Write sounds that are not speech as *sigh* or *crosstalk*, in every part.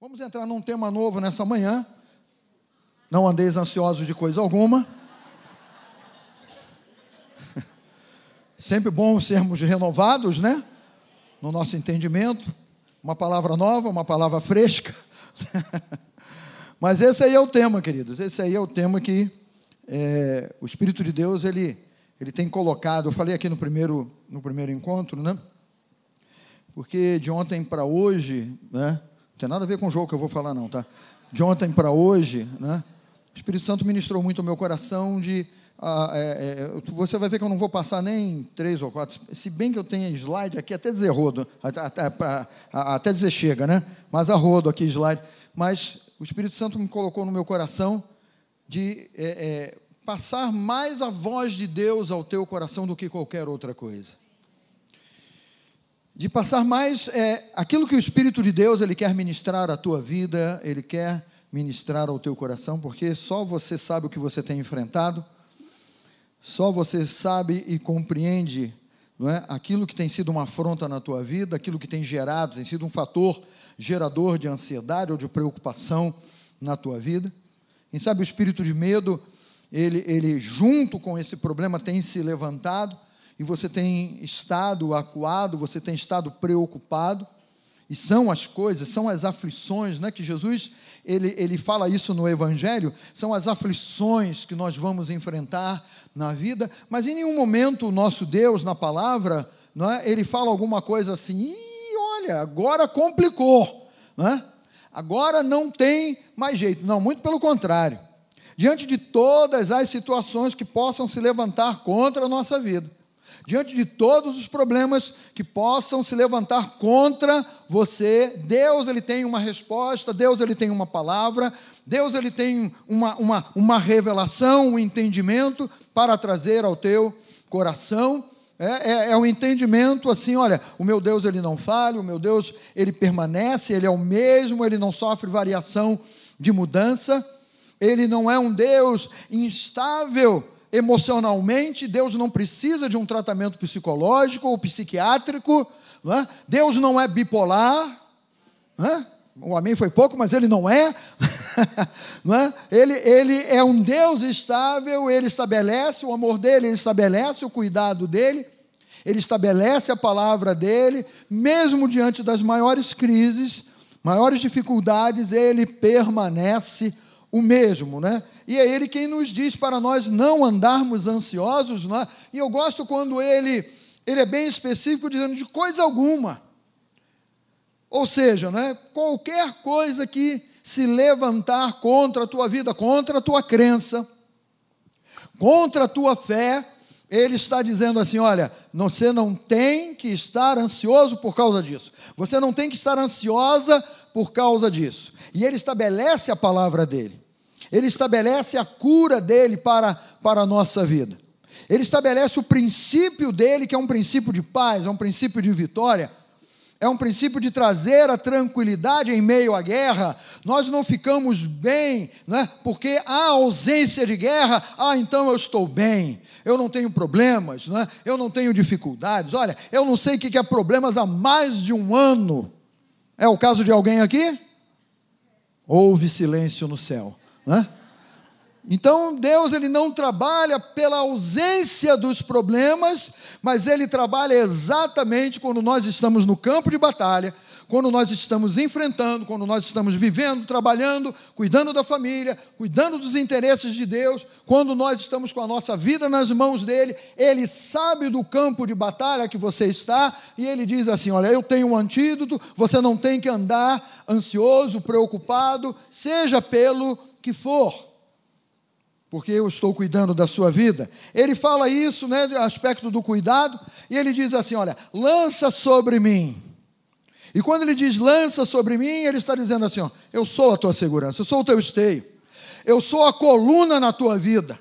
Vamos entrar num tema novo nessa manhã. Não andeis ansiosos de coisa alguma. *laughs* Sempre bom sermos renovados, né? No nosso entendimento. Uma palavra nova, uma palavra fresca. *laughs* Mas esse aí é o tema, queridos. Esse aí é o tema que é, o Espírito de Deus ele, ele tem colocado. Eu falei aqui no primeiro, no primeiro encontro, né? Porque de ontem para hoje, né? Tem nada a ver com o jogo que eu vou falar, não, tá? De ontem para hoje, né? O Espírito Santo ministrou muito ao meu coração de. Ah, é, é, você vai ver que eu não vou passar nem três ou quatro, se bem que eu tenho slide aqui, até dizer rodo, até, até, até dizer chega, né? Mas a rodo aqui, slide. Mas o Espírito Santo me colocou no meu coração de é, é, passar mais a voz de Deus ao teu coração do que qualquer outra coisa de passar mais é, aquilo que o Espírito de Deus ele quer ministrar à tua vida, ele quer ministrar ao teu coração, porque só você sabe o que você tem enfrentado, só você sabe e compreende não é, aquilo que tem sido uma afronta na tua vida, aquilo que tem gerado, tem sido um fator gerador de ansiedade ou de preocupação na tua vida. Quem sabe o espírito de medo, ele, ele junto com esse problema tem se levantado e você tem estado acuado, você tem estado preocupado, e são as coisas, são as aflições, né, que Jesus, ele, ele fala isso no Evangelho, são as aflições que nós vamos enfrentar na vida, mas em nenhum momento o nosso Deus, na palavra, não é, ele fala alguma coisa assim, olha, agora complicou, não é? agora não tem mais jeito, não, muito pelo contrário, diante de todas as situações que possam se levantar contra a nossa vida, diante de todos os problemas que possam se levantar contra você, Deus ele tem uma resposta, Deus ele tem uma palavra, Deus ele tem uma, uma, uma revelação, um entendimento para trazer ao teu coração. É, é, é um entendimento assim, olha, o meu Deus ele não falha, o meu Deus ele permanece, ele é o mesmo, ele não sofre variação de mudança, ele não é um Deus instável, emocionalmente, Deus não precisa de um tratamento psicológico ou psiquiátrico, não é? Deus não é bipolar, não é? o amém foi pouco, mas ele não é, *laughs* não é? Ele, ele é um Deus estável, ele estabelece o amor dele, ele estabelece o cuidado dele, ele estabelece a palavra dele, mesmo diante das maiores crises, maiores dificuldades, ele permanece o mesmo, né? E é Ele quem nos diz para nós não andarmos ansiosos, né? E eu gosto quando Ele, ele é bem específico, dizendo de coisa alguma. Ou seja, né? qualquer coisa que se levantar contra a tua vida, contra a tua crença, contra a tua fé, ele está dizendo assim: olha, você não tem que estar ansioso por causa disso, você não tem que estar ansiosa por causa disso. E ele estabelece a palavra dele, ele estabelece a cura dele para, para a nossa vida. Ele estabelece o princípio dele, que é um princípio de paz, é um princípio de vitória, é um princípio de trazer a tranquilidade em meio à guerra. Nós não ficamos bem, não é? porque há ausência de guerra, ah, então eu estou bem eu não tenho problemas, não é? eu não tenho dificuldades. Olha, eu não sei o que é problemas há mais de um ano. É o caso de alguém aqui? Houve silêncio no céu. Não é? Então Deus ele não trabalha pela ausência dos problemas, mas ele trabalha exatamente quando nós estamos no campo de batalha, quando nós estamos enfrentando, quando nós estamos vivendo, trabalhando, cuidando da família, cuidando dos interesses de Deus, quando nós estamos com a nossa vida nas mãos dele, ele sabe do campo de batalha que você está e ele diz assim: Olha, eu tenho um antídoto, você não tem que andar ansioso, preocupado, seja pelo que for porque eu estou cuidando da sua vida. Ele fala isso, né, aspecto do cuidado, e ele diz assim: olha, lança sobre mim. E quando ele diz lança sobre mim, ele está dizendo assim: ó, eu sou a tua segurança, eu sou o teu esteio, eu sou a coluna na tua vida.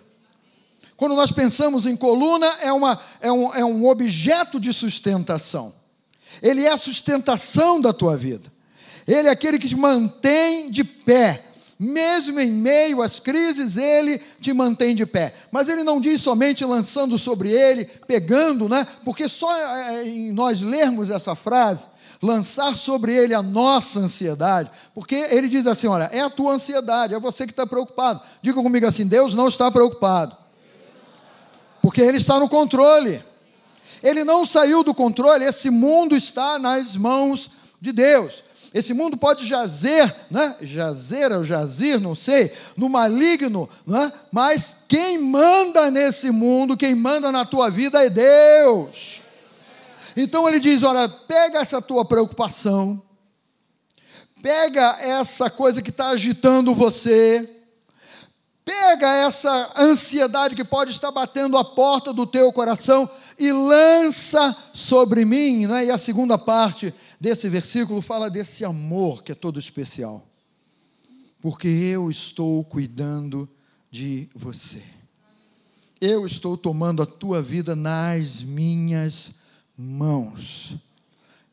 Quando nós pensamos em coluna, é, uma, é, um, é um objeto de sustentação. Ele é a sustentação da tua vida. Ele é aquele que te mantém de pé mesmo em meio às crises, ele te mantém de pé. Mas ele não diz somente lançando sobre ele, pegando, né? Porque só é, é, em nós lermos essa frase, lançar sobre ele a nossa ansiedade, porque ele diz assim: olha, é a tua ansiedade, é você que está preocupado. Diga comigo assim: Deus não está preocupado, porque ele está no controle. Ele não saiu do controle, esse mundo está nas mãos de Deus. Esse mundo pode jazer, né? jazer ou jazir, não sei, no maligno, né? mas quem manda nesse mundo, quem manda na tua vida é Deus. Então ele diz: olha, pega essa tua preocupação, pega essa coisa que está agitando você, pega essa ansiedade que pode estar batendo a porta do teu coração e lança sobre mim. Né? E a segunda parte desse versículo fala desse amor que é todo especial. Porque eu estou cuidando de você. Eu estou tomando a tua vida nas minhas mãos.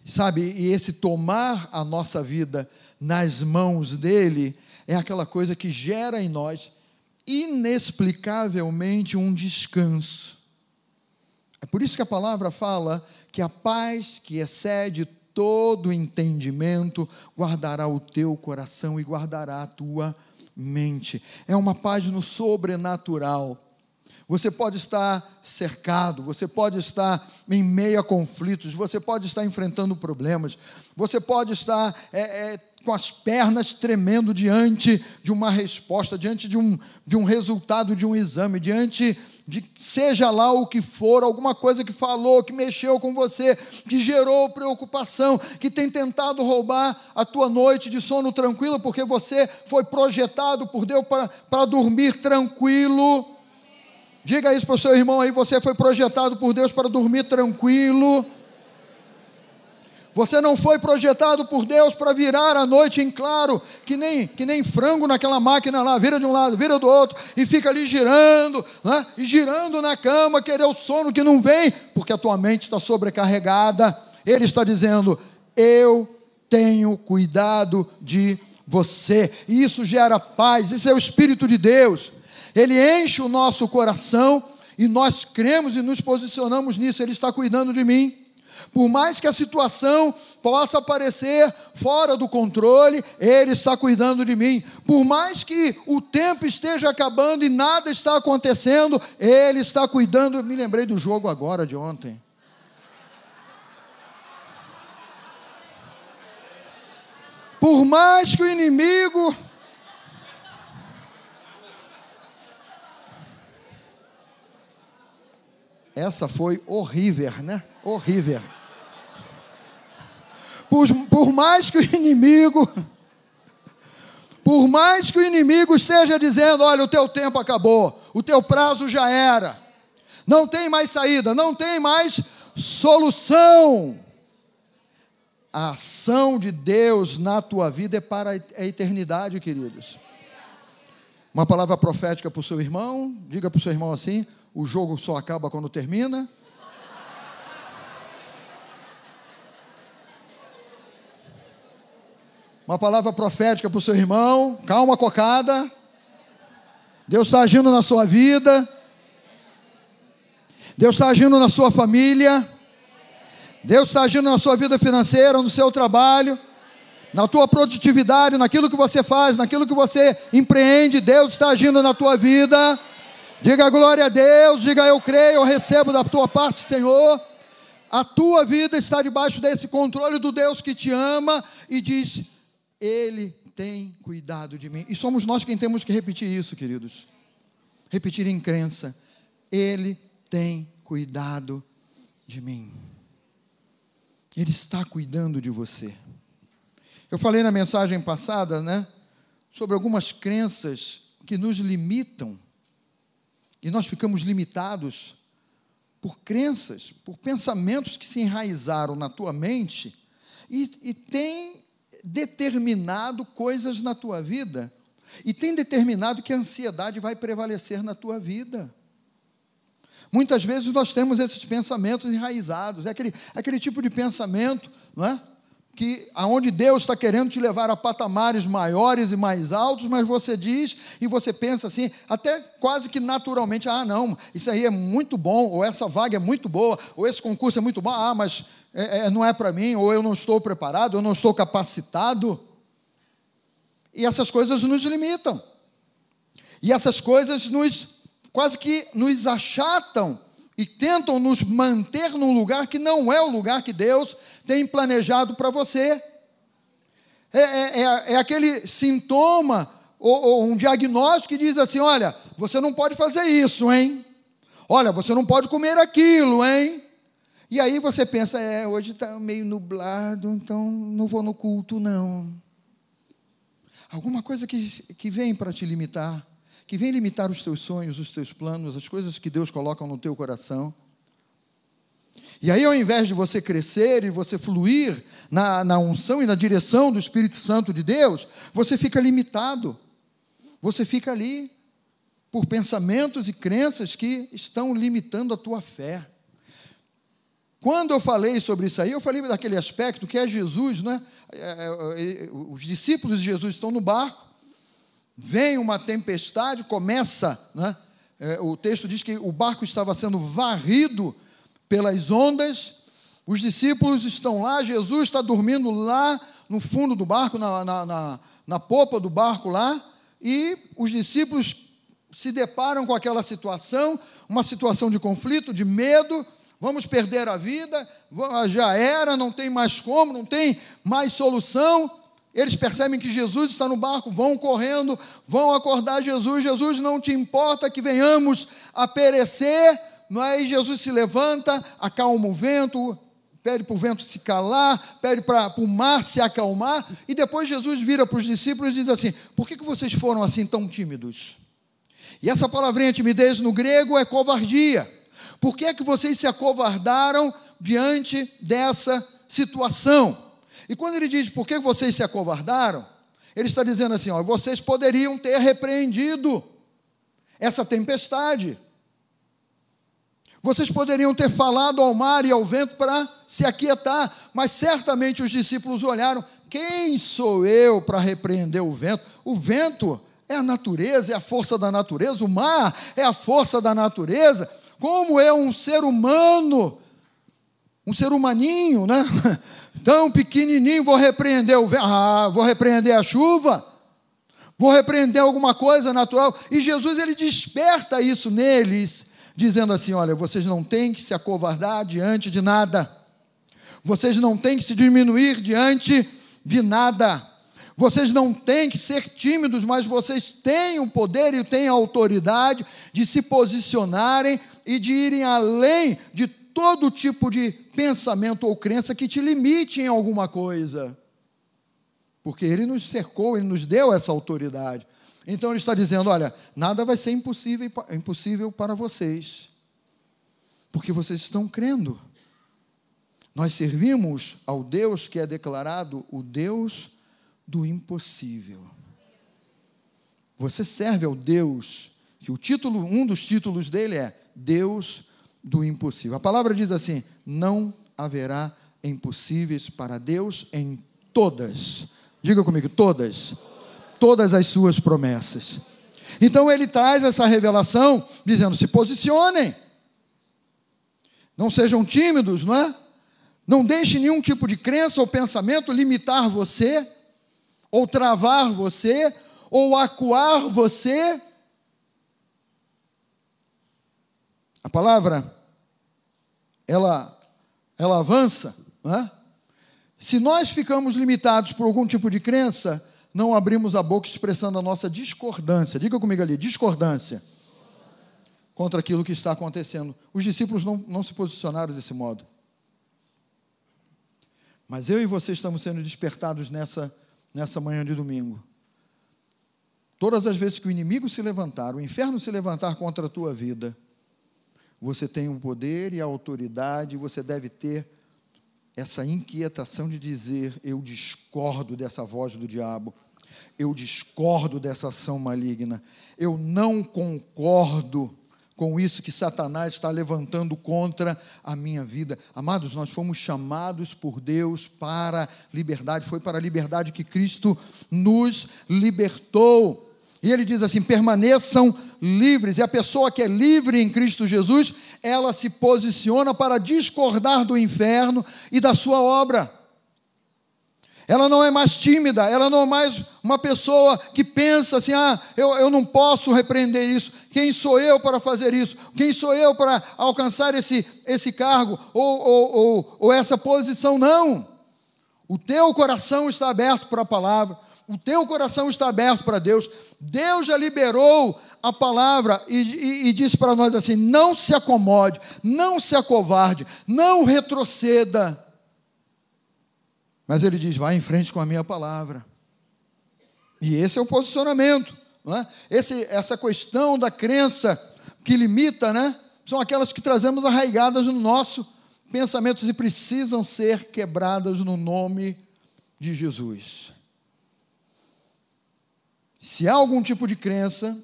Sabe, e esse tomar a nossa vida nas mãos dele é aquela coisa que gera em nós inexplicavelmente um descanso é por isso que a palavra fala que a paz que excede todo entendimento guardará o teu coração e guardará a tua mente. É uma paz no sobrenatural. Você pode estar cercado, você pode estar em meio a conflitos, você pode estar enfrentando problemas, você pode estar é, é, com as pernas tremendo diante de uma resposta, diante de um, de um resultado de um exame, diante de seja lá o que for, alguma coisa que falou, que mexeu com você, que gerou preocupação, que tem tentado roubar a tua noite de sono tranquilo, porque você foi projetado por Deus para, para dormir tranquilo. Diga isso para o seu irmão aí, você foi projetado por Deus para dormir tranquilo. Você não foi projetado por Deus para virar a noite em claro, que nem, que nem frango naquela máquina lá, vira de um lado, vira do outro, e fica ali girando, né? e girando na cama, querer o sono que não vem, porque a tua mente está sobrecarregada. Ele está dizendo: Eu tenho cuidado de você. E isso gera paz, isso é o Espírito de Deus. Ele enche o nosso coração e nós cremos e nos posicionamos nisso. Ele está cuidando de mim. Por mais que a situação possa parecer fora do controle, Ele está cuidando de mim. Por mais que o tempo esteja acabando e nada está acontecendo, Ele está cuidando. Me lembrei do jogo agora de ontem. Por mais que o inimigo Essa foi horrível, né? Horrível. Por, por mais que o inimigo, por mais que o inimigo esteja dizendo: olha, o teu tempo acabou, o teu prazo já era, não tem mais saída, não tem mais solução. A ação de Deus na tua vida é para a eternidade, queridos. Uma palavra profética para o seu irmão, diga para o seu irmão assim: o jogo só acaba quando termina. Uma palavra profética para o seu irmão, calma, cocada. Deus está agindo na sua vida. Deus está agindo na sua família. Deus está agindo na sua vida financeira, no seu trabalho, na tua produtividade, naquilo que você faz, naquilo que você empreende. Deus está agindo na tua vida. Diga glória a Deus, diga eu creio, eu recebo da tua parte, Senhor. A tua vida está debaixo desse controle do Deus que te ama e diz: Ele tem cuidado de mim. E somos nós quem temos que repetir isso, queridos. Repetir em crença: Ele tem cuidado de mim. Ele está cuidando de você. Eu falei na mensagem passada, né, sobre algumas crenças que nos limitam e nós ficamos limitados por crenças, por pensamentos que se enraizaram na tua mente e, e têm determinado coisas na tua vida. E tem determinado que a ansiedade vai prevalecer na tua vida. Muitas vezes nós temos esses pensamentos enraizados, é aquele, é aquele tipo de pensamento, não é? Que aonde Deus está querendo te levar a patamares maiores e mais altos, mas você diz e você pensa assim, até quase que naturalmente, ah, não, isso aí é muito bom, ou essa vaga é muito boa, ou esse concurso é muito bom, ah, mas é, é, não é para mim, ou eu não estou preparado, eu não estou capacitado. E essas coisas nos limitam. E essas coisas nos quase que nos achatam e tentam nos manter num lugar que não é o lugar que Deus tem planejado para você. É, é, é, é, aquele sintoma ou, ou um diagnóstico que diz assim: olha, você não pode fazer isso, hein? Olha, você não pode comer aquilo, hein? E aí você pensa, é, hoje está meio nublado, então não vou no culto, não. Alguma coisa que, que vem para te limitar, que vem limitar os teus sonhos, os teus planos, as coisas que Deus coloca no teu coração. E aí, ao invés de você crescer e você fluir na, na unção e na direção do Espírito Santo de Deus, você fica limitado. Você fica ali por pensamentos e crenças que estão limitando a tua fé. Quando eu falei sobre isso aí, eu falei daquele aspecto que é Jesus, né? Os discípulos de Jesus estão no barco, vem uma tempestade, começa, né? O texto diz que o barco estava sendo varrido pelas ondas, os discípulos estão lá, Jesus está dormindo lá no fundo do barco, na, na, na, na popa do barco lá, e os discípulos se deparam com aquela situação, uma situação de conflito, de medo, vamos perder a vida, já era, não tem mais como, não tem mais solução. Eles percebem que Jesus está no barco, vão correndo, vão acordar Jesus. Jesus, não te importa que venhamos a perecer. Mas Jesus se levanta, acalma o vento, pede para o vento se calar, pede para o mar se acalmar, e depois Jesus vira para os discípulos e diz assim: Por que, que vocês foram assim tão tímidos? E essa palavrinha timidez no grego é covardia. Por que é que vocês se acovardaram diante dessa situação? E quando ele diz por que vocês se acovardaram, ele está dizendo assim: ó, vocês poderiam ter repreendido essa tempestade. Vocês poderiam ter falado ao mar e ao vento para se aquietar, mas certamente os discípulos olharam: quem sou eu para repreender o vento? O vento é a natureza, é a força da natureza, o mar é a força da natureza. Como é um ser humano, um ser humaninho, né? *laughs* Tão pequenininho, vou repreender o ah, vou repreender a chuva, vou repreender alguma coisa natural. E Jesus ele desperta isso neles, dizendo assim: olha, vocês não têm que se acovardar diante de nada, vocês não têm que se diminuir diante de nada. Vocês não têm que ser tímidos, mas vocês têm o poder e têm a autoridade de se posicionarem e de irem além de todo tipo de pensamento ou crença que te limite em alguma coisa. Porque Ele nos cercou, Ele nos deu essa autoridade. Então Ele está dizendo: olha, nada vai ser impossível, impossível para vocês, porque vocês estão crendo. Nós servimos ao Deus que é declarado o Deus do impossível. Você serve ao Deus que o título, um dos títulos dele é Deus do impossível. A palavra diz assim: não haverá impossíveis para Deus em todas. Diga comigo, todas. Todas as suas promessas. Então ele traz essa revelação dizendo: se posicionem. Não sejam tímidos, não é? Não deixe nenhum tipo de crença ou pensamento limitar você ou travar você, ou acuar você. A palavra, ela, ela avança, é? Se nós ficamos limitados por algum tipo de crença, não abrimos a boca expressando a nossa discordância. Diga comigo ali, discordância. Contra aquilo que está acontecendo. Os discípulos não, não se posicionaram desse modo. Mas eu e você estamos sendo despertados nessa nessa manhã de domingo. Todas as vezes que o inimigo se levantar, o inferno se levantar contra a tua vida, você tem o poder e a autoridade, você deve ter essa inquietação de dizer: Eu discordo dessa voz do diabo, eu discordo dessa ação maligna, eu não concordo com isso que Satanás está levantando contra a minha vida. Amados, nós fomos chamados por Deus para liberdade, foi para a liberdade que Cristo nos libertou. E ele diz assim: permaneçam livres. E a pessoa que é livre em Cristo Jesus, ela se posiciona para discordar do inferno e da sua obra. Ela não é mais tímida, ela não é mais uma pessoa que pensa assim: ah, eu, eu não posso repreender isso. Quem sou eu para fazer isso? Quem sou eu para alcançar esse, esse cargo ou, ou, ou, ou essa posição? Não. O teu coração está aberto para a palavra, o teu coração está aberto para Deus. Deus já liberou a palavra e, e, e disse para nós assim: não se acomode, não se acovarde, não retroceda. Mas ele diz: vai em frente com a minha palavra. E esse é o posicionamento. Não é? esse, essa questão da crença que limita, né? São aquelas que trazemos arraigadas no nosso pensamento e precisam ser quebradas no nome de Jesus. Se há algum tipo de crença,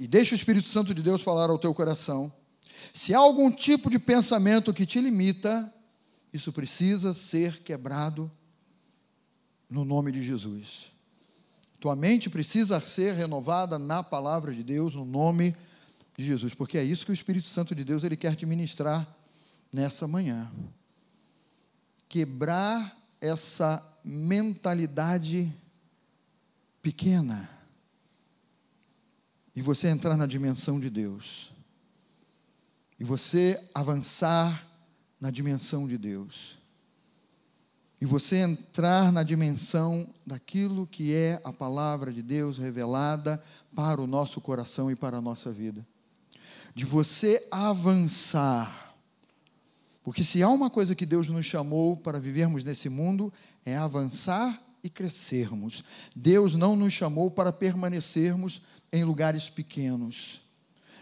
e deixa o Espírito Santo de Deus falar ao teu coração, se há algum tipo de pensamento que te limita, isso precisa ser quebrado no nome de Jesus. Tua mente precisa ser renovada na palavra de Deus, no nome de Jesus, porque é isso que o Espírito Santo de Deus ele quer te ministrar nessa manhã. Quebrar essa mentalidade pequena e você entrar na dimensão de Deus. E você avançar na dimensão de Deus e você entrar na dimensão daquilo que é a palavra de Deus revelada para o nosso coração e para a nossa vida. De você avançar. Porque se há uma coisa que Deus nos chamou para vivermos nesse mundo, é avançar e crescermos. Deus não nos chamou para permanecermos em lugares pequenos.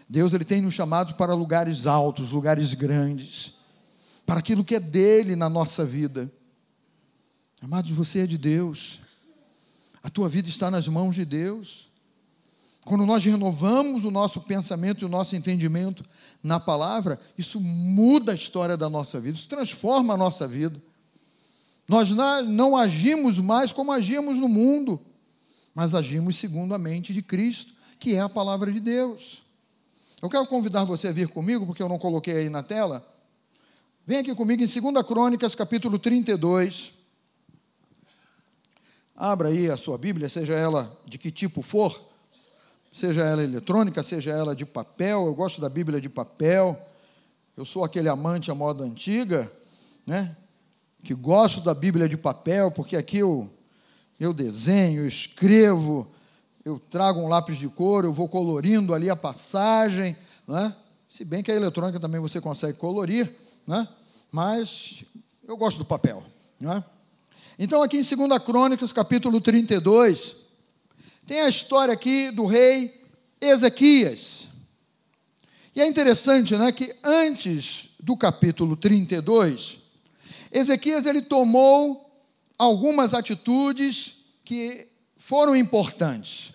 Deus ele tem nos chamado para lugares altos, lugares grandes, para aquilo que é dele na nossa vida. Amados, você é de Deus. A tua vida está nas mãos de Deus. Quando nós renovamos o nosso pensamento e o nosso entendimento na palavra, isso muda a história da nossa vida, isso transforma a nossa vida. Nós não agimos mais como agíamos no mundo, mas agimos segundo a mente de Cristo, que é a palavra de Deus. Eu quero convidar você a vir comigo, porque eu não coloquei aí na tela. Vem aqui comigo em 2 Crônicas, capítulo 32. Abra aí a sua Bíblia, seja ela de que tipo for, seja ela eletrônica, seja ela de papel. Eu gosto da Bíblia de papel. Eu sou aquele amante à moda antiga, né? Que gosto da Bíblia de papel, porque aqui eu, eu desenho, escrevo, eu trago um lápis de cor, eu vou colorindo ali a passagem, né? Se bem que a eletrônica também você consegue colorir, né? Mas eu gosto do papel, né? Então, aqui em 2 Crônicas, capítulo 32, tem a história aqui do rei Ezequias. E é interessante, né, que antes do capítulo 32, Ezequias ele tomou algumas atitudes que foram importantes.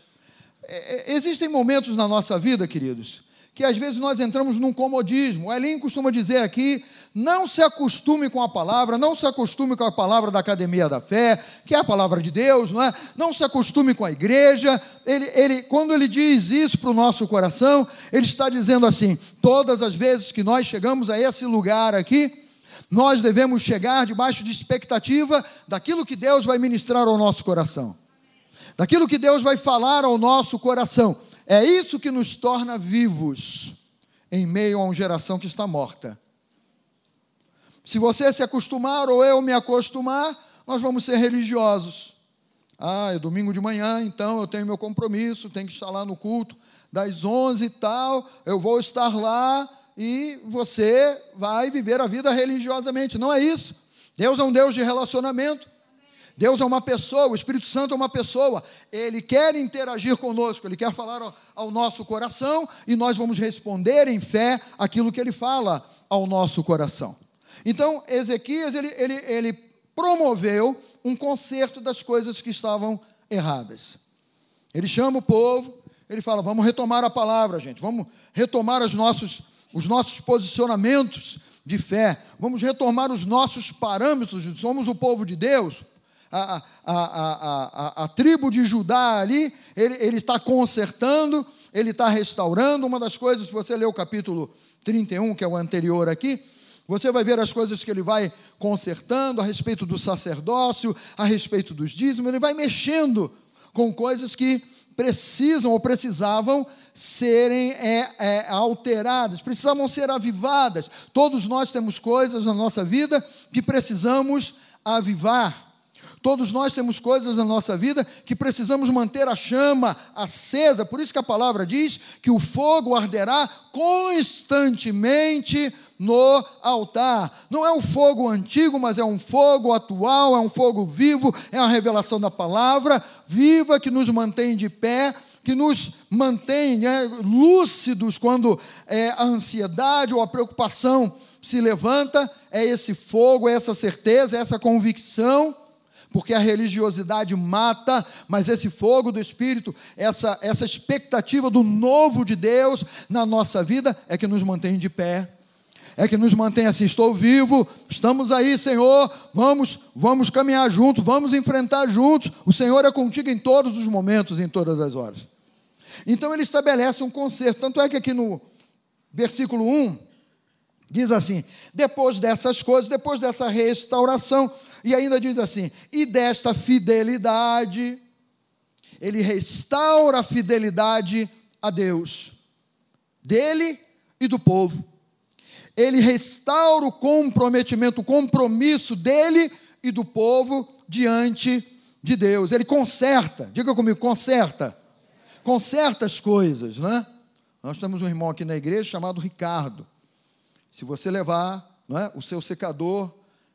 É, é, existem momentos na nossa vida, queridos, que às vezes nós entramos num comodismo. O Elinho costuma dizer aqui: não se acostume com a palavra, não se acostume com a palavra da academia da fé, que é a palavra de Deus, não é? Não se acostume com a igreja. Ele, ele, quando ele diz isso para o nosso coração, ele está dizendo assim: todas as vezes que nós chegamos a esse lugar aqui, nós devemos chegar debaixo de expectativa daquilo que Deus vai ministrar ao nosso coração, daquilo que Deus vai falar ao nosso coração. É isso que nos torna vivos em meio a uma geração que está morta. Se você se acostumar ou eu me acostumar, nós vamos ser religiosos. Ah, é domingo de manhã, então eu tenho meu compromisso, tenho que estar lá no culto das 11 e tal, eu vou estar lá e você vai viver a vida religiosamente. Não é isso. Deus é um Deus de relacionamento. Deus é uma pessoa, o Espírito Santo é uma pessoa, ele quer interagir conosco, ele quer falar ao, ao, nosso coração e nós vamos responder em fé aquilo que ele fala ao nosso coração. Então, Ezequias, ele, ele, ele promoveu um conserto das coisas que estavam erradas. Ele chama o povo, ele fala: vamos retomar a palavra, gente, vamos retomar os nossos, os nossos posicionamentos de fé, vamos retomar os nossos parâmetros, somos o povo de Deus, a, a, a, a, tribo de Judá ali, ele, ele está consertando, ele está restaurando. Uma das coisas, se você ler o capítulo 31, que é o anterior aqui, você vai ver as coisas que ele vai consertando a respeito do sacerdócio, a respeito dos dízimos, ele vai mexendo com coisas que precisam ou precisavam serem é, é, alteradas, precisavam ser avivadas. Todos nós temos coisas na nossa vida que precisamos avivar. Todos nós temos coisas na nossa vida que precisamos manter a chama acesa. Por isso que a palavra diz que o fogo arderá constantemente no altar. Não é um fogo antigo, mas é um fogo atual, é um fogo vivo, é a revelação da palavra viva que nos mantém de pé que nos mantém né, lúcidos quando é, a ansiedade ou a preocupação se levanta, é esse fogo, é essa certeza, é essa convicção porque a religiosidade mata, mas esse fogo do Espírito, essa, essa expectativa do novo de Deus na nossa vida é que nos mantém de pé. É que nos mantém assim, estou vivo, estamos aí, Senhor, vamos, vamos caminhar juntos, vamos enfrentar juntos. O Senhor é contigo em todos os momentos, em todas as horas. Então ele estabelece um conserto. Tanto é que aqui no versículo 1 diz assim: depois dessas coisas, depois dessa restauração, e ainda diz assim: e desta fidelidade, ele restaura a fidelidade a Deus, dele e do povo. Ele restaura o comprometimento, o compromisso dele e do povo diante de Deus. Ele conserta, diga comigo, conserta. Conserta as coisas, né? Nós temos um irmão aqui na igreja chamado Ricardo. Se você levar não é, o seu secador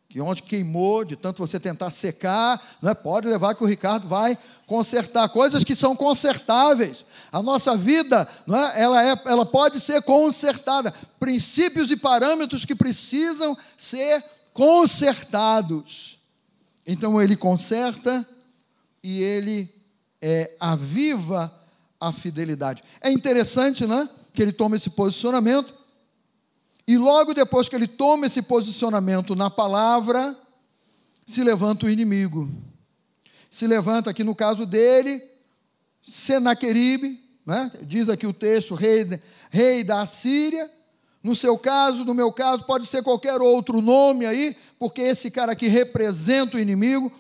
que onde queimou, de tanto você tentar secar, não é? pode levar que o Ricardo vai consertar coisas que são consertáveis. A nossa vida, não é? Ela, é, ela pode ser consertada. Princípios e parâmetros que precisam ser consertados. Então ele conserta e ele é, aviva a fidelidade. É interessante, né? Que ele toma esse posicionamento e logo depois que ele toma esse posicionamento na palavra, se levanta o inimigo. Se levanta aqui no caso dele, Senaqueribe, né? diz aqui o texto, rei, rei da Assíria. No seu caso, no meu caso, pode ser qualquer outro nome aí, porque esse cara aqui representa o inimigo,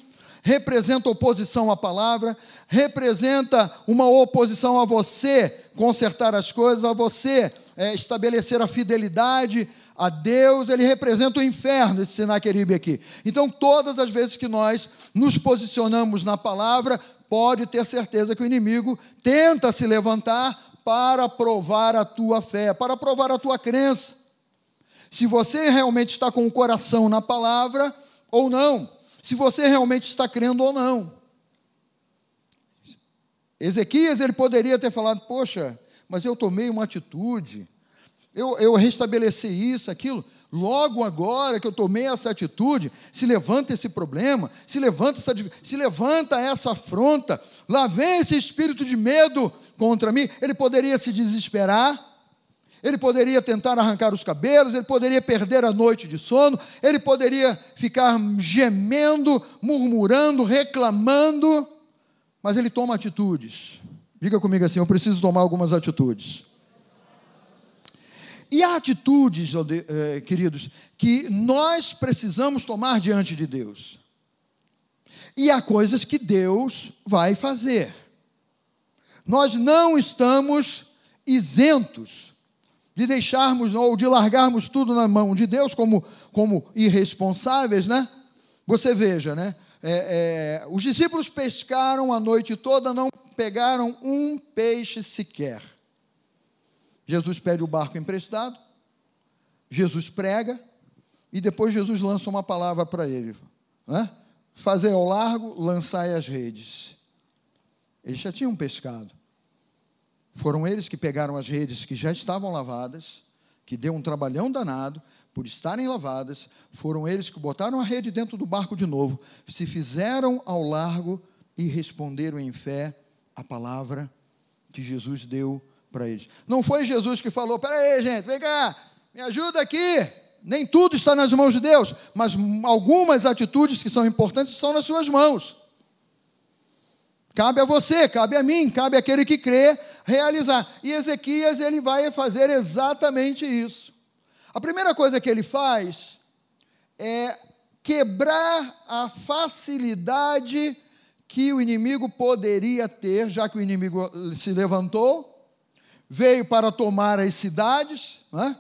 representa oposição à palavra, representa uma oposição a você consertar as coisas, a você é, estabelecer a fidelidade a Deus, ele representa o inferno, esse Senaqueribe aqui. Então, todas as vezes que nós nos posicionamos na palavra, pode ter certeza que o inimigo tenta se levantar para provar a tua fé, para provar a tua crença. Se você realmente está com o coração na palavra ou não, se você realmente está crendo ou não. Ezequias, ele poderia ter falado: Poxa, mas eu tomei uma atitude, eu, eu restabeleci isso, aquilo. Logo agora que eu tomei essa atitude, se levanta esse problema, se levanta essa, se levanta essa afronta, lá vem esse espírito de medo contra mim. Ele poderia se desesperar, ele poderia tentar arrancar os cabelos, ele poderia perder a noite de sono, ele poderia ficar gemendo, murmurando, reclamando, mas ele toma atitudes. Diga comigo assim: eu preciso tomar algumas atitudes. E há atitudes, eh, queridos, que nós precisamos tomar diante de Deus. E há coisas que Deus vai fazer. Nós não estamos isentos de deixarmos ou de largarmos tudo na mão de Deus como, como irresponsáveis, né? Você veja, né? É, é, os discípulos pescaram a noite toda, não pegaram um peixe sequer. Jesus pede o barco emprestado, Jesus prega, e depois Jesus lança uma palavra para ele: né? fazer ao largo, lançai as redes. Eles já tinham pescado. Foram eles que pegaram as redes que já estavam lavadas, que deu um trabalhão danado, por estarem lavadas, foram eles que botaram a rede dentro do barco de novo, se fizeram ao largo e responderam em fé a palavra que Jesus deu para eles. Não foi Jesus que falou: peraí, gente, vem cá, me ajuda aqui. Nem tudo está nas mãos de Deus, mas algumas atitudes que são importantes estão nas suas mãos. Cabe a você, cabe a mim, cabe àquele que crê realizar. E Ezequias ele vai fazer exatamente isso. A primeira coisa que ele faz é quebrar a facilidade que o inimigo poderia ter, já que o inimigo se levantou, veio para tomar as cidades. Né?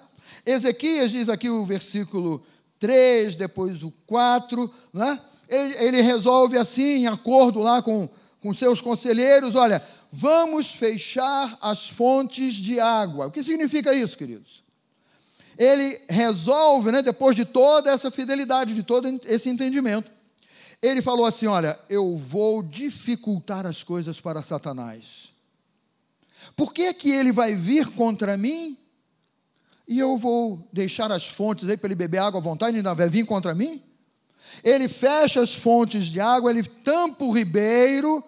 Ezequias diz aqui o versículo 3, depois o 4, né? ele, ele resolve assim, em acordo lá com, com seus conselheiros: olha, vamos fechar as fontes de água. O que significa isso, queridos? Ele resolve, né, depois de toda essa fidelidade, de todo esse entendimento, ele falou assim: Olha, eu vou dificultar as coisas para Satanás. Por que, que ele vai vir contra mim e eu vou deixar as fontes aí para ele beber água à vontade e ainda vai vir contra mim? Ele fecha as fontes de água, ele tampa o ribeiro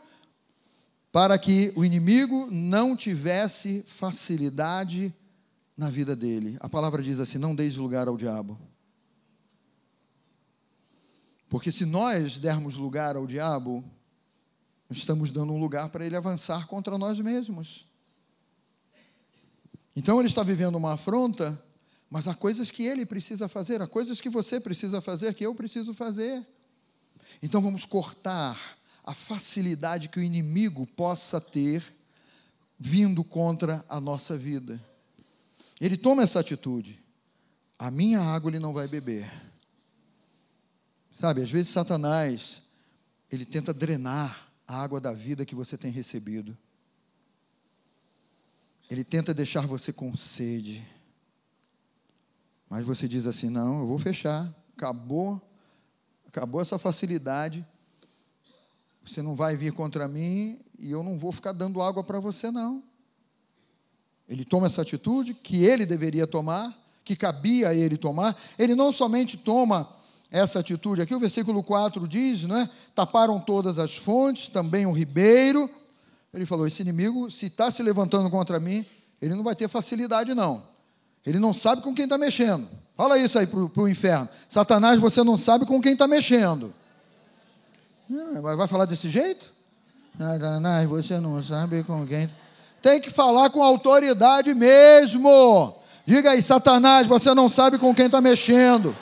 para que o inimigo não tivesse facilidade na vida dele. A palavra diz assim: não deis lugar ao diabo. Porque se nós dermos lugar ao diabo, estamos dando um lugar para ele avançar contra nós mesmos. Então ele está vivendo uma afronta, mas há coisas que ele precisa fazer, há coisas que você precisa fazer, que eu preciso fazer. Então vamos cortar a facilidade que o inimigo possa ter vindo contra a nossa vida. Ele toma essa atitude. A minha água ele não vai beber. Sabe, às vezes Satanás, ele tenta drenar a água da vida que você tem recebido. Ele tenta deixar você com sede. Mas você diz assim: não, eu vou fechar. Acabou, acabou essa facilidade. Você não vai vir contra mim e eu não vou ficar dando água para você, não. Ele toma essa atitude que ele deveria tomar, que cabia a ele tomar. Ele não somente toma essa atitude, aqui o versículo 4 diz, não é? Taparam todas as fontes, também o ribeiro. Ele falou: esse inimigo, se está se levantando contra mim, ele não vai ter facilidade, não. Ele não sabe com quem está mexendo. Fala isso aí para o inferno. Satanás, você não sabe com quem está mexendo. Vai falar desse jeito? Satanás, você não sabe com quem. Tem que falar com autoridade mesmo. Diga aí, Satanás, você não sabe com quem está mexendo.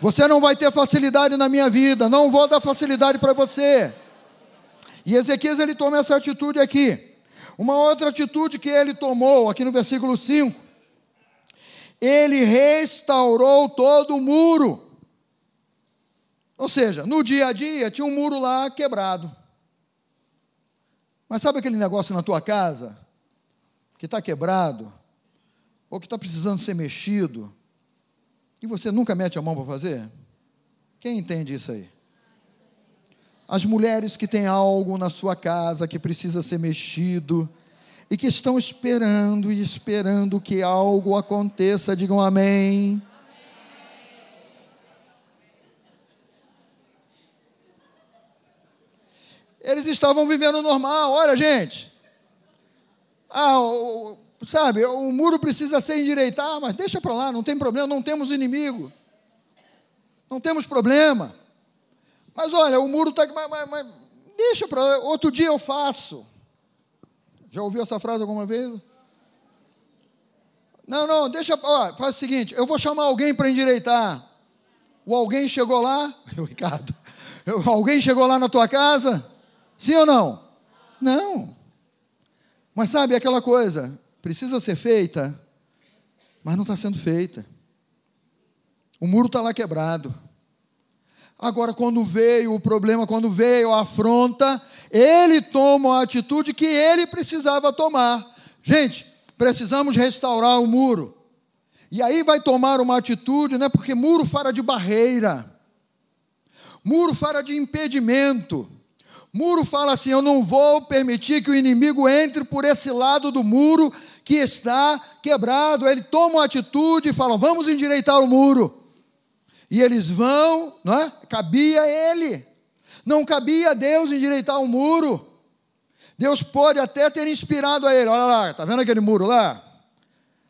Você não vai ter facilidade na minha vida. Não vou dar facilidade para você. E Ezequias ele toma essa atitude aqui. Uma outra atitude que ele tomou, aqui no versículo 5, ele restaurou todo o muro. Ou seja, no dia a dia tinha um muro lá quebrado. Mas sabe aquele negócio na tua casa que está quebrado ou que está precisando ser mexido e você nunca mete a mão para fazer? Quem entende isso aí? As mulheres que têm algo na sua casa que precisa ser mexido e que estão esperando e esperando que algo aconteça, digam amém. Eles estavam vivendo normal. Olha, gente. Ah, o, sabe, o muro precisa ser endireitado, ah, mas deixa para lá, não tem problema, não temos inimigo. Não temos problema. Mas olha, o muro está. Mas, mas, mas, deixa para lá, outro dia eu faço. Já ouviu essa frase alguma vez? Não, não, deixa. Ó, faz o seguinte: eu vou chamar alguém para endireitar. O alguém chegou lá, *laughs* Ricardo, alguém chegou lá na tua casa? Sim ou não? Não. Mas sabe aquela coisa, precisa ser feita, mas não está sendo feita. O muro está lá quebrado. Agora, quando veio o problema, quando veio a afronta, ele toma a atitude que ele precisava tomar. Gente, precisamos restaurar o muro. E aí vai tomar uma atitude, né? Porque muro fala de barreira, muro fala de impedimento. Muro fala assim: Eu não vou permitir que o inimigo entre por esse lado do muro que está quebrado. Ele toma uma atitude e fala: Vamos endireitar o muro. E eles vão, não é? Cabia ele. Não cabia a Deus endireitar o muro. Deus pode até ter inspirado a ele. Olha lá, está vendo aquele muro lá?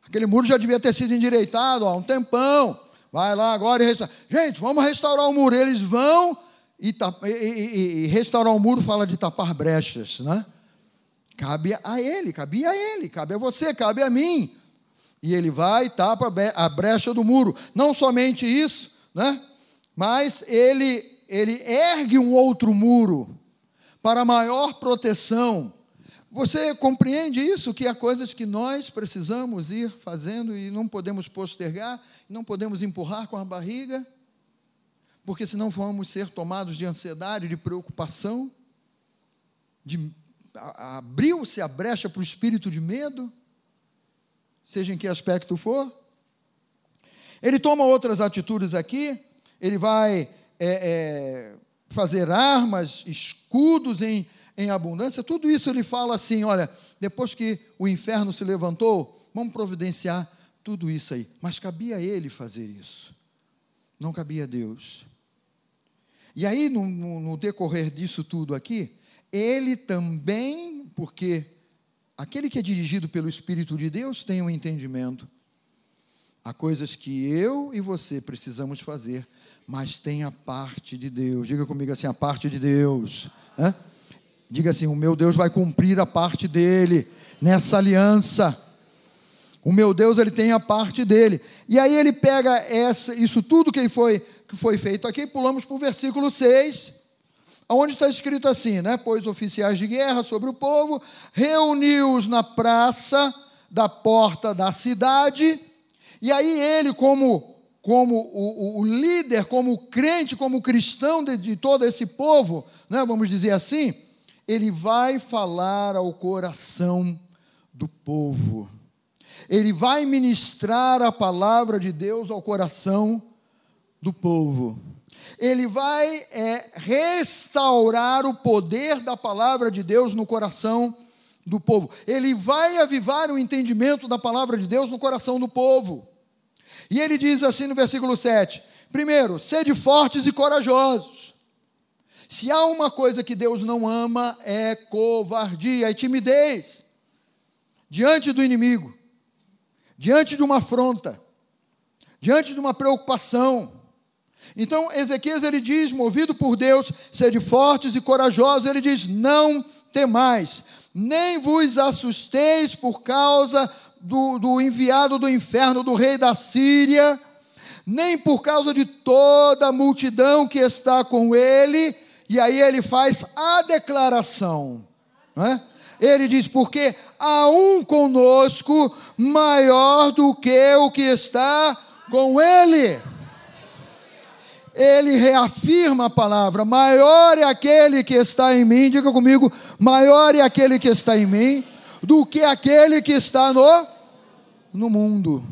Aquele muro já devia ter sido endireitado há um tempão. Vai lá agora e restaura. Gente, vamos restaurar o muro. Eles vão e, e, e, restaurar o muro fala de tapar brechas, né? Cabe a ele, cabia a ele, cabe a você, cabe a mim. E ele vai e tapa a brecha do muro. Não somente isso, né? Mas ele, ele ergue um outro muro para maior proteção. Você compreende isso? Que há coisas que nós precisamos ir fazendo e não podemos postergar, não podemos empurrar com a barriga, porque senão vamos ser tomados de ansiedade, de preocupação, de abriu-se a brecha para o espírito de medo, seja em que aspecto for. Ele toma outras atitudes aqui, ele vai é, é, fazer armas, escudos em, em abundância, tudo isso ele fala assim: olha, depois que o inferno se levantou, vamos providenciar tudo isso aí. Mas cabia a ele fazer isso, não cabia a Deus. E aí, no, no, decorrer disso tudo aqui, ele também, porque aquele que é dirigido pelo Espírito de Deus tem um entendimento. Há coisas que eu e você precisamos fazer, mas tem a parte de Deus. Diga comigo assim: a parte de Deus. Hã? Diga assim: o meu Deus vai cumprir a parte dele nessa aliança. O meu Deus, ele tem a parte dele. E aí ele pega essa, isso tudo que foi, que foi feito aqui, pulamos para o versículo 6 onde está escrito assim, né? Pois oficiais de guerra sobre o povo, reuniu-os na praça da porta da cidade, e aí ele, como, como o, o, o líder, como crente, como cristão de, de todo esse povo, né? vamos dizer assim, ele vai falar ao coração do povo. Ele vai ministrar a palavra de Deus ao coração do povo ele vai é, restaurar o poder da palavra de Deus no coração do povo. Ele vai avivar o entendimento da palavra de Deus no coração do povo. E ele diz assim no versículo 7: primeiro, sede fortes e corajosos. Se há uma coisa que Deus não ama, é covardia e timidez diante do inimigo, diante de uma afronta, diante de uma preocupação então, Ezequias ele diz, movido por Deus, sede fortes e corajosos, ele diz: Não temais, nem vos assusteis por causa do, do enviado do inferno, do rei da Síria, nem por causa de toda a multidão que está com ele. E aí ele faz a declaração, é? Ele diz: Porque há um conosco maior do que o que está com ele ele reafirma a palavra: maior é aquele que está em mim, diga comigo, maior é aquele que está em mim, do que aquele que está no, no mundo.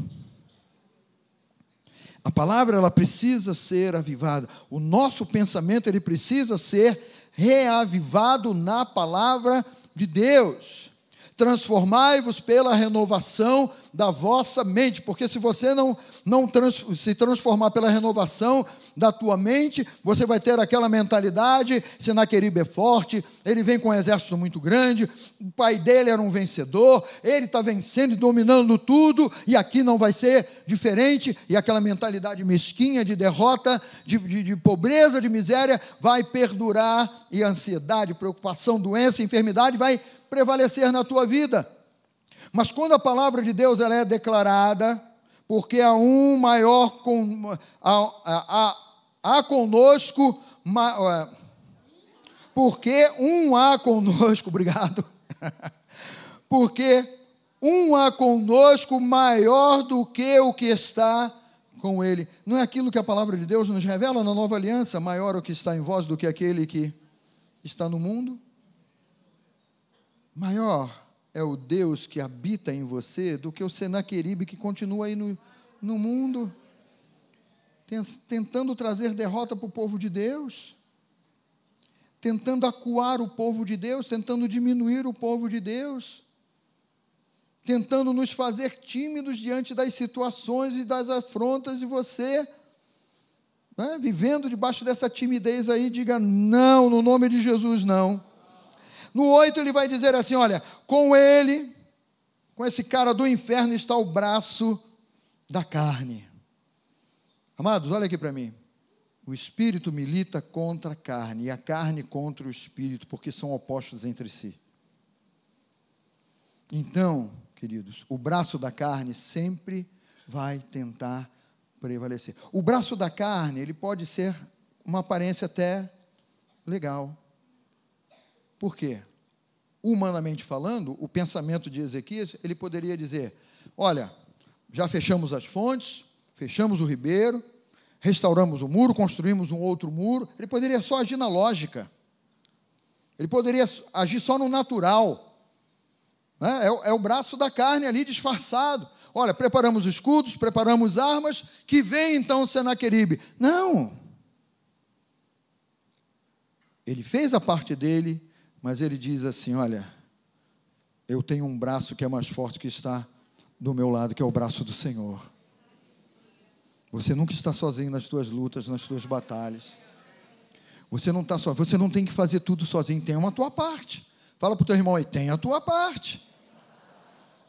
A palavra ela precisa ser avivada. O nosso pensamento ele precisa ser reavivado na palavra de Deus transformai-vos pela renovação da vossa mente, porque se você não, não trans, se transformar pela renovação da tua mente, você vai ter aquela mentalidade, Senaqueribe é forte, ele vem com um exército muito grande, o pai dele era um vencedor, ele está vencendo e dominando tudo, e aqui não vai ser diferente, e aquela mentalidade mesquinha de derrota, de, de, de pobreza, de miséria, vai perdurar, e ansiedade, preocupação, doença, enfermidade vai prevalecer na tua vida. Mas quando a palavra de Deus ela é declarada, porque há um maior com, há, há, há conosco, porque um há conosco, *laughs* obrigado, porque um há conosco maior do que o que está com ele. Não é aquilo que a palavra de Deus nos revela na nova aliança, maior o que está em vós do que aquele que está no mundo? Maior é o Deus que habita em você do que o Senaqueribe que continua aí no, no mundo, tentando trazer derrota para o povo de Deus, tentando acuar o povo de Deus, tentando diminuir o povo de Deus, tentando nos fazer tímidos diante das situações e das afrontas, e você, né, vivendo debaixo dessa timidez aí, diga não, no nome de Jesus, não. No 8 ele vai dizer assim: olha, com ele, com esse cara do inferno, está o braço da carne. Amados, olha aqui para mim. O espírito milita contra a carne e a carne contra o espírito, porque são opostos entre si. Então, queridos, o braço da carne sempre vai tentar prevalecer. O braço da carne, ele pode ser uma aparência até legal. Por quê? Humanamente falando, o pensamento de Ezequias, ele poderia dizer: olha, já fechamos as fontes, fechamos o ribeiro, restauramos o muro, construímos um outro muro. Ele poderia só agir na lógica. Ele poderia agir só no natural. É, é, é o braço da carne ali disfarçado. Olha, preparamos escudos, preparamos armas, que vem então Senaqueribe. Não. Ele fez a parte dele, mas ele diz assim: Olha, eu tenho um braço que é mais forte que está do meu lado, que é o braço do Senhor. Você nunca está sozinho nas suas lutas, nas suas batalhas. Você não está só, você não tem que fazer tudo sozinho, tem uma tua parte. Fala para o teu irmão aí, tem a tua parte.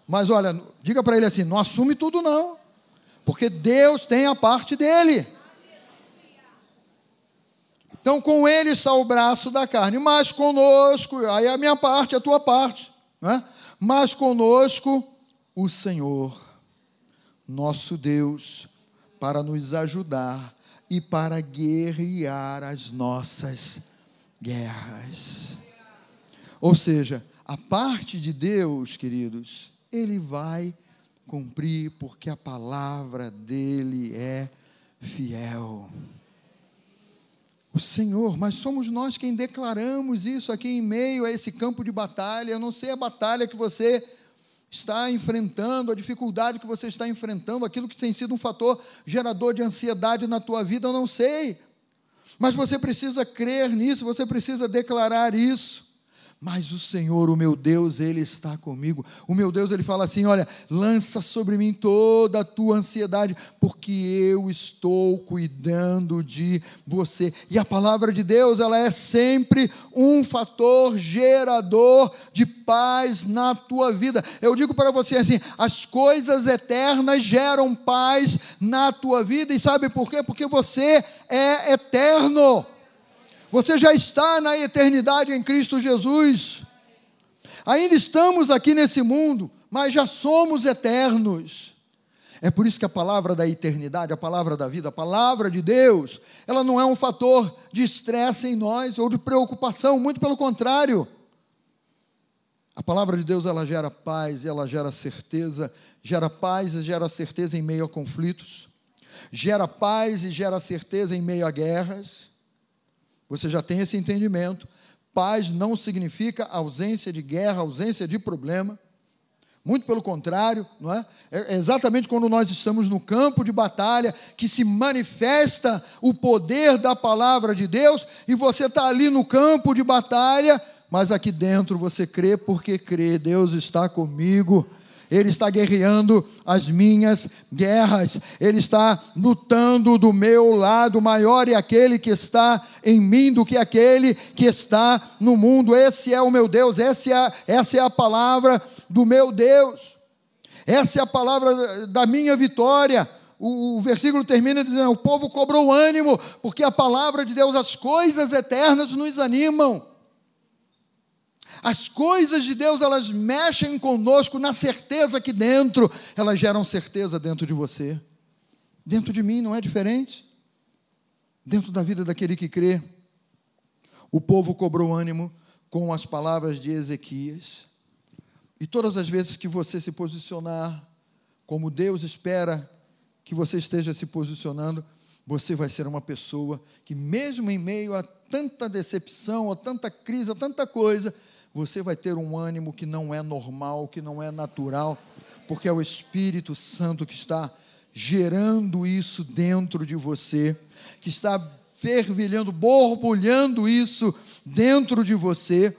Mas olha, diga para ele assim: não assume tudo não, porque Deus tem a parte dele. Então, com ele está o braço da carne, mas conosco, aí é a minha parte, a tua parte, né? mas conosco o Senhor, nosso Deus, para nos ajudar e para guerrear as nossas guerras. Ou seja, a parte de Deus, queridos, ele vai cumprir porque a palavra dele é fiel. O Senhor, mas somos nós quem declaramos isso aqui em meio a esse campo de batalha. Eu não sei a batalha que você está enfrentando, a dificuldade que você está enfrentando, aquilo que tem sido um fator gerador de ansiedade na tua vida, eu não sei. Mas você precisa crer nisso, você precisa declarar isso mas o Senhor, o meu Deus, Ele está comigo. O meu Deus, Ele fala assim: olha, lança sobre mim toda a tua ansiedade, porque eu estou cuidando de você. E a palavra de Deus, ela é sempre um fator gerador de paz na tua vida. Eu digo para você assim: as coisas eternas geram paz na tua vida, e sabe por quê? Porque você é eterno. Você já está na eternidade em Cristo Jesus. Ainda estamos aqui nesse mundo, mas já somos eternos. É por isso que a palavra da eternidade, a palavra da vida, a palavra de Deus, ela não é um fator de estresse em nós ou de preocupação, muito pelo contrário. A palavra de Deus, ela gera paz, ela gera certeza, gera paz e gera certeza em meio a conflitos, gera paz e gera certeza em meio a guerras. Você já tem esse entendimento. Paz não significa ausência de guerra, ausência de problema. Muito pelo contrário, não é? É exatamente quando nós estamos no campo de batalha que se manifesta o poder da palavra de Deus e você está ali no campo de batalha, mas aqui dentro você crê porque crê, Deus está comigo ele está guerreando as minhas guerras, Ele está lutando do meu lado. Maior é aquele que está em mim do que aquele que está no mundo. Esse é o meu Deus, essa é a, essa é a palavra do meu Deus, essa é a palavra da minha vitória. O, o versículo termina dizendo: O povo cobrou ânimo, porque a palavra de Deus, as coisas eternas nos animam. As coisas de Deus, elas mexem conosco na certeza que dentro, elas geram certeza dentro de você. Dentro de mim não é diferente. Dentro da vida daquele que crê. O povo cobrou ânimo com as palavras de Ezequias. E todas as vezes que você se posicionar como Deus espera que você esteja se posicionando, você vai ser uma pessoa que, mesmo em meio a tanta decepção, a tanta crise, a tanta coisa, você vai ter um ânimo que não é normal, que não é natural, porque é o Espírito Santo que está gerando isso dentro de você, que está fervilhando, borbulhando isso dentro de você.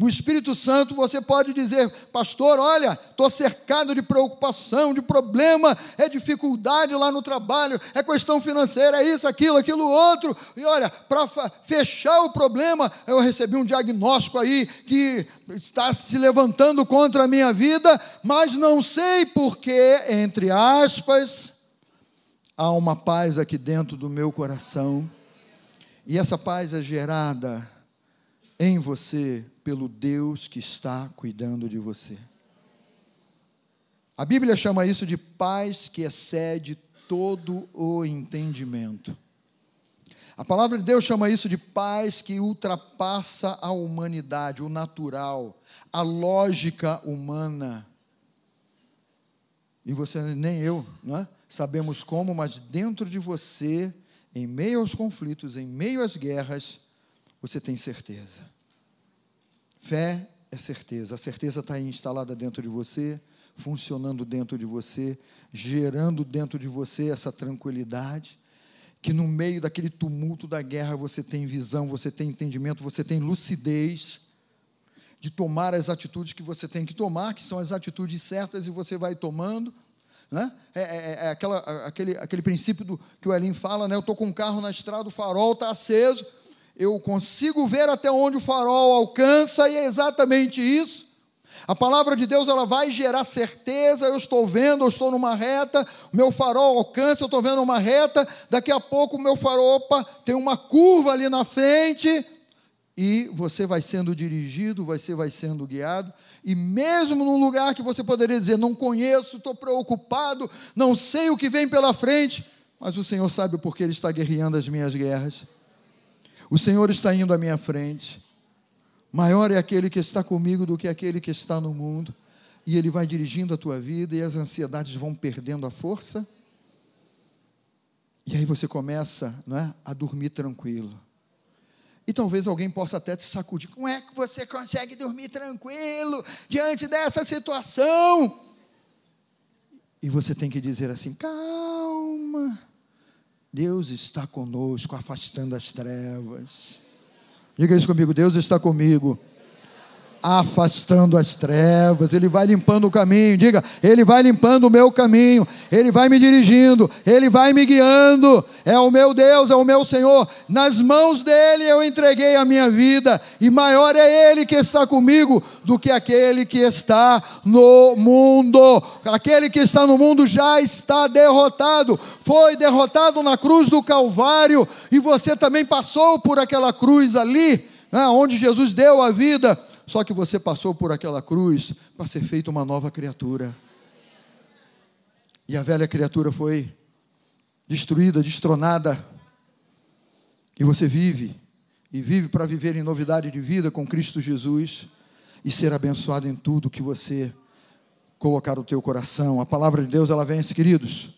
No Espírito Santo você pode dizer, pastor, olha, estou cercado de preocupação, de problema, é dificuldade lá no trabalho, é questão financeira, é isso, aquilo, aquilo outro. E olha, para fechar o problema, eu recebi um diagnóstico aí que está se levantando contra a minha vida, mas não sei porquê, entre aspas, há uma paz aqui dentro do meu coração E essa paz é gerada em você pelo Deus que está cuidando de você. A Bíblia chama isso de paz que excede todo o entendimento. A palavra de Deus chama isso de paz que ultrapassa a humanidade, o natural, a lógica humana. E você, nem eu, é? sabemos como, mas dentro de você, em meio aos conflitos, em meio às guerras, você tem certeza. Fé é certeza. A certeza está instalada dentro de você, funcionando dentro de você, gerando dentro de você essa tranquilidade. Que no meio daquele tumulto da guerra você tem visão, você tem entendimento, você tem lucidez de tomar as atitudes que você tem que tomar, que são as atitudes certas e você vai tomando. Né? É, é, é aquela, aquele, aquele princípio do, que o Elim fala, né? eu estou com um carro na estrada, o farol está aceso, eu consigo ver até onde o farol alcança, e é exatamente isso. A palavra de Deus ela vai gerar certeza. Eu estou vendo, eu estou numa reta, o meu farol alcança, eu estou vendo uma reta. Daqui a pouco o meu farol, opa, tem uma curva ali na frente. E você vai sendo dirigido, você vai sendo guiado. E mesmo num lugar que você poderia dizer, não conheço, estou preocupado, não sei o que vem pela frente, mas o Senhor sabe porque Ele está guerreando as minhas guerras. O Senhor está indo à minha frente. Maior é aquele que está comigo do que aquele que está no mundo. E Ele vai dirigindo a tua vida e as ansiedades vão perdendo a força. E aí você começa não é, a dormir tranquilo. E talvez alguém possa até te sacudir. Como é que você consegue dormir tranquilo diante dessa situação? E você tem que dizer assim: calma. Deus está conosco, afastando as trevas. Diga isso comigo: Deus está comigo, afastando as trevas, Ele vai limpando o caminho. Diga, Ele vai limpando o meu caminho, Ele vai me dirigindo, Ele vai me guiando. É o meu Deus, é o meu Senhor. Nas mãos dele eu entreguei a minha vida, e maior é Ele que está comigo do que aquele que está no mundo. Aquele que está no mundo já está derrotado, foi derrotado na cruz do Calvário, e você também passou por aquela cruz ali, né, onde Jesus deu a vida só que você passou por aquela cruz para ser feito uma nova criatura. E a velha criatura foi destruída, destronada. E você vive, e vive para viver em novidade de vida com Cristo Jesus e ser abençoado em tudo que você colocar no teu coração. A palavra de Deus, ela vence, queridos.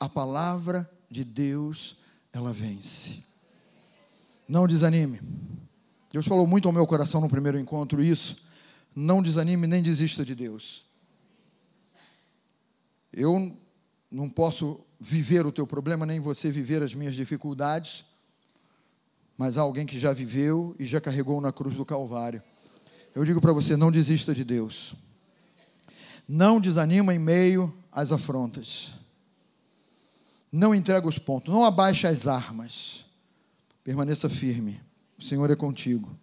A palavra de Deus, ela vence. Não desanime. Deus falou muito ao meu coração no primeiro encontro isso. Não desanime nem desista de Deus. Eu não posso viver o teu problema, nem você viver as minhas dificuldades, mas há alguém que já viveu e já carregou na cruz do Calvário. Eu digo para você: não desista de Deus. Não desanima em meio às afrontas. Não entrega os pontos. Não abaixe as armas. Permaneça firme. O Senhor é contigo.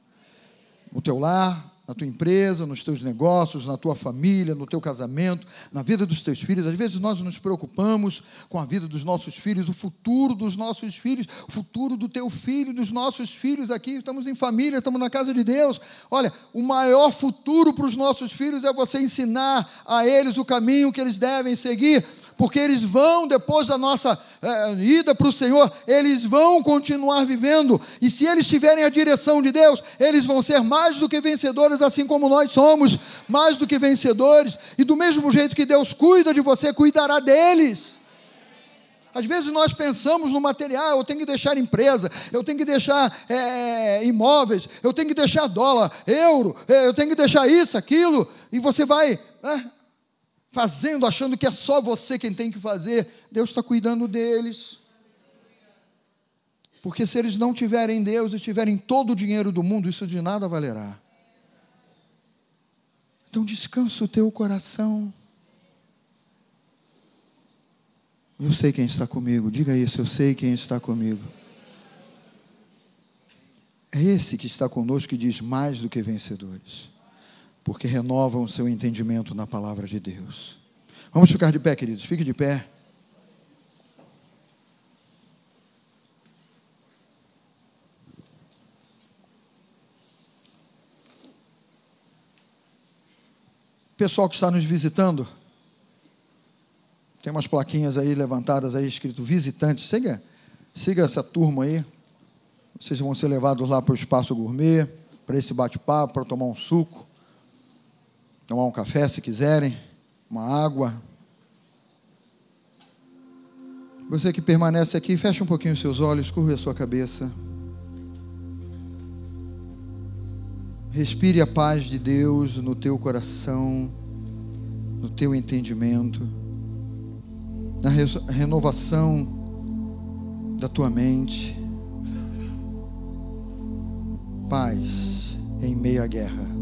No teu lar, na tua empresa, nos teus negócios, na tua família, no teu casamento, na vida dos teus filhos. Às vezes nós nos preocupamos com a vida dos nossos filhos, o futuro dos nossos filhos, o futuro do teu filho, dos nossos filhos aqui. Estamos em família, estamos na casa de Deus. Olha, o maior futuro para os nossos filhos é você ensinar a eles o caminho que eles devem seguir porque eles vão, depois da nossa é, ida para o Senhor, eles vão continuar vivendo, e se eles tiverem a direção de Deus, eles vão ser mais do que vencedores, assim como nós somos, mais do que vencedores, e do mesmo jeito que Deus cuida de você, cuidará deles. Às vezes nós pensamos no material, eu tenho que deixar empresa, eu tenho que deixar é, imóveis, eu tenho que deixar dólar, euro, eu tenho que deixar isso, aquilo, e você vai né, fazendo, achando que é só você quem tem que fazer. Deus está cuidando deles. Porque se eles não tiverem Deus e tiverem todo o dinheiro do mundo, isso de nada valerá. Então descansa o teu coração. Eu sei quem está comigo. Diga isso, eu sei quem está comigo. É esse que está conosco que diz mais do que vencedores porque renovam o seu entendimento na palavra de Deus. Vamos ficar de pé, queridos, fique de pé. Pessoal que está nos visitando, tem umas plaquinhas aí levantadas aí escrito visitantes. Siga, siga essa turma aí. Vocês vão ser levados lá para o espaço gourmet, para esse bate-papo, para tomar um suco tomar um café se quiserem, uma água. Você que permanece aqui, fecha um pouquinho os seus olhos, curva a sua cabeça. Respire a paz de Deus no teu coração, no teu entendimento, na renovação da tua mente. Paz em meio à guerra.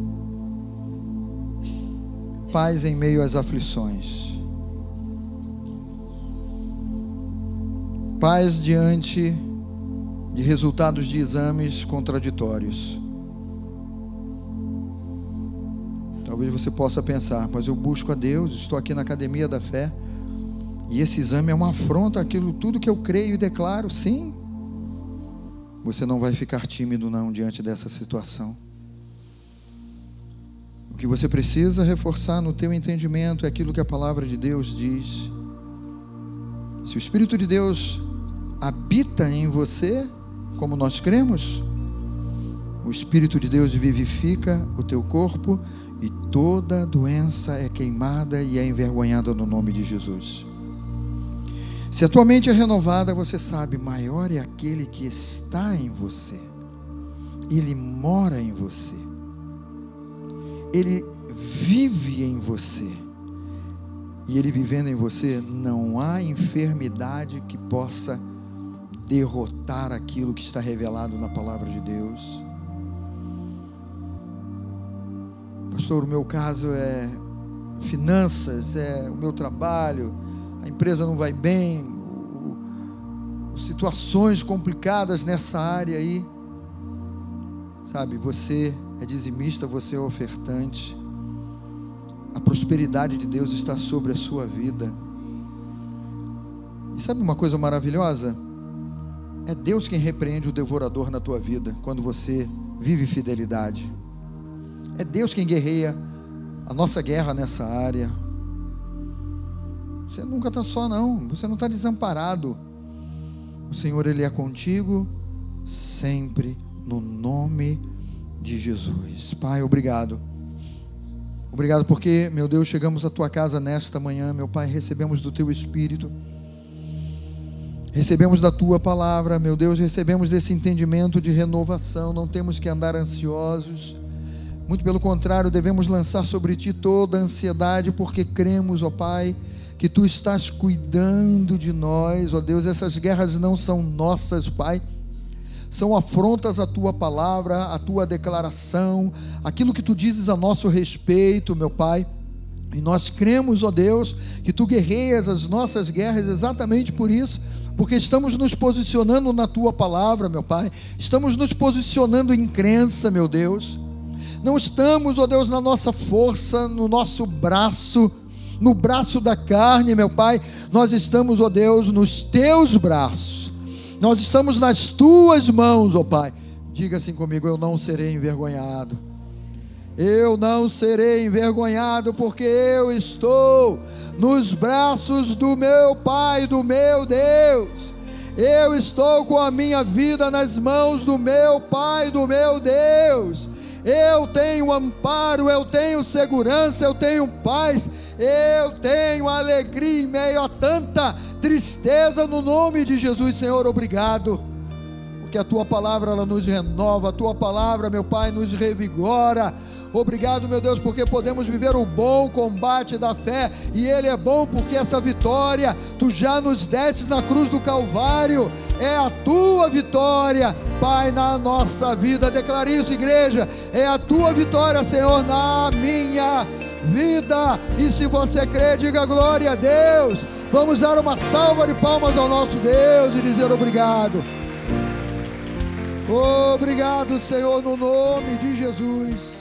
Paz em meio às aflições. Paz diante de resultados de exames contraditórios. Talvez você possa pensar, mas eu busco a Deus, estou aqui na academia da fé, e esse exame é uma afronta àquilo tudo que eu creio e declaro, sim. Você não vai ficar tímido não diante dessa situação. O que você precisa reforçar no teu entendimento é aquilo que a palavra de Deus diz. Se o Espírito de Deus habita em você, como nós cremos, o Espírito de Deus vivifica o teu corpo e toda doença é queimada e é envergonhada no nome de Jesus. Se a tua mente é renovada, você sabe, maior é aquele que está em você. Ele mora em você. Ele vive em você. E ele vivendo em você, não há enfermidade que possa derrotar aquilo que está revelado na palavra de Deus. Pastor, o meu caso é finanças, é o meu trabalho, a empresa não vai bem, situações complicadas nessa área aí. Sabe, você é dizimista, você é ofertante. A prosperidade de Deus está sobre a sua vida. E sabe uma coisa maravilhosa? É Deus quem repreende o devorador na tua vida quando você vive fidelidade. É Deus quem guerreia a nossa guerra nessa área. Você nunca está só, não. Você não está desamparado. O Senhor, Ele é contigo sempre, no nome de Jesus. Pai, obrigado. Obrigado porque, meu Deus, chegamos à tua casa nesta manhã, meu Pai, recebemos do teu Espírito Recebemos da tua palavra, meu Deus, recebemos desse entendimento de renovação, não temos que andar ansiosos. Muito pelo contrário, devemos lançar sobre ti toda a ansiedade, porque cremos, ó Pai, que tu estás cuidando de nós, ó Deus. Essas guerras não são nossas, Pai. São afrontas à tua palavra, à tua declaração, aquilo que tu dizes a nosso respeito, meu Pai. E nós cremos, ó Deus, que tu guerreias as nossas guerras exatamente por isso porque estamos nos posicionando na tua palavra, meu Pai, estamos nos posicionando em crença, meu Deus. Não estamos, ó Deus, na nossa força, no nosso braço, no braço da carne, meu Pai, nós estamos, ó Deus, nos teus braços, nós estamos nas tuas mãos, ó Pai. Diga assim comigo: eu não serei envergonhado. Eu não serei envergonhado, porque eu estou nos braços do meu Pai, do meu Deus. Eu estou com a minha vida nas mãos do meu Pai, do meu Deus. Eu tenho amparo, eu tenho segurança, eu tenho paz, eu tenho alegria em meio a tanta tristeza no nome de Jesus, Senhor, obrigado. Porque a tua palavra ela nos renova, a tua palavra, meu Pai, nos revigora Obrigado, meu Deus, porque podemos viver o bom combate da fé, e Ele é bom porque essa vitória tu já nos destes na cruz do Calvário, é a tua vitória, Pai, na nossa vida. Declare isso, igreja, é a tua vitória, Senhor, na minha vida. E se você crê, diga glória a Deus. Vamos dar uma salva de palmas ao nosso Deus e dizer obrigado. Obrigado, Senhor, no nome de Jesus.